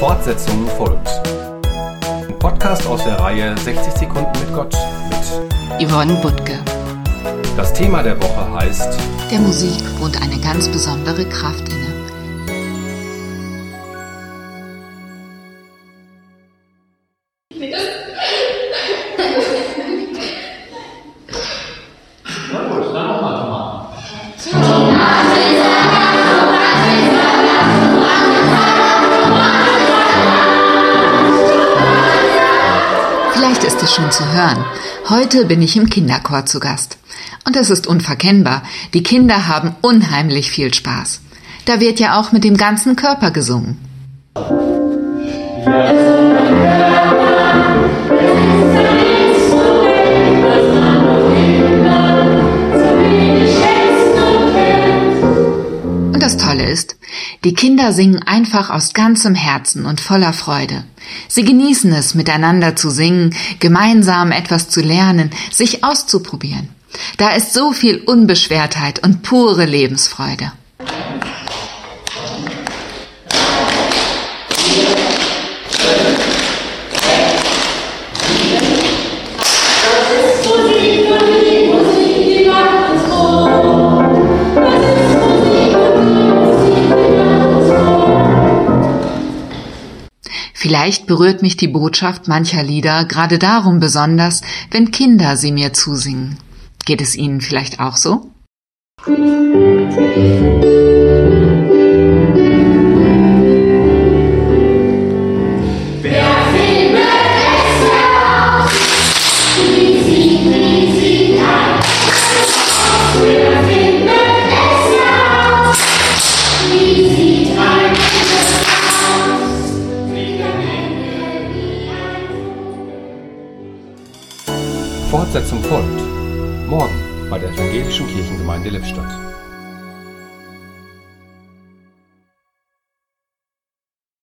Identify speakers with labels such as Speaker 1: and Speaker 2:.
Speaker 1: Fortsetzung folgt. Ein Podcast aus der Reihe 60 Sekunden mit Gott mit
Speaker 2: Yvonne Butke.
Speaker 1: Das Thema der Woche heißt
Speaker 2: Der Musik wohnt eine ganz besondere Kraft inne. Vielleicht ist es schon zu hören. Heute bin ich im Kinderchor zu Gast. Und es ist unverkennbar. Die Kinder haben unheimlich viel Spaß. Da wird ja auch mit dem ganzen Körper gesungen. Die Kinder singen einfach aus ganzem Herzen und voller Freude. Sie genießen es, miteinander zu singen, gemeinsam etwas zu lernen, sich auszuprobieren. Da ist so viel Unbeschwertheit und pure Lebensfreude. Vielleicht berührt mich die Botschaft mancher Lieder gerade darum besonders, wenn Kinder sie mir zusingen. Geht es Ihnen vielleicht auch so?
Speaker 1: Fortsetzung folgt. Morgen bei der Evangelischen Kirchengemeinde Lippstadt.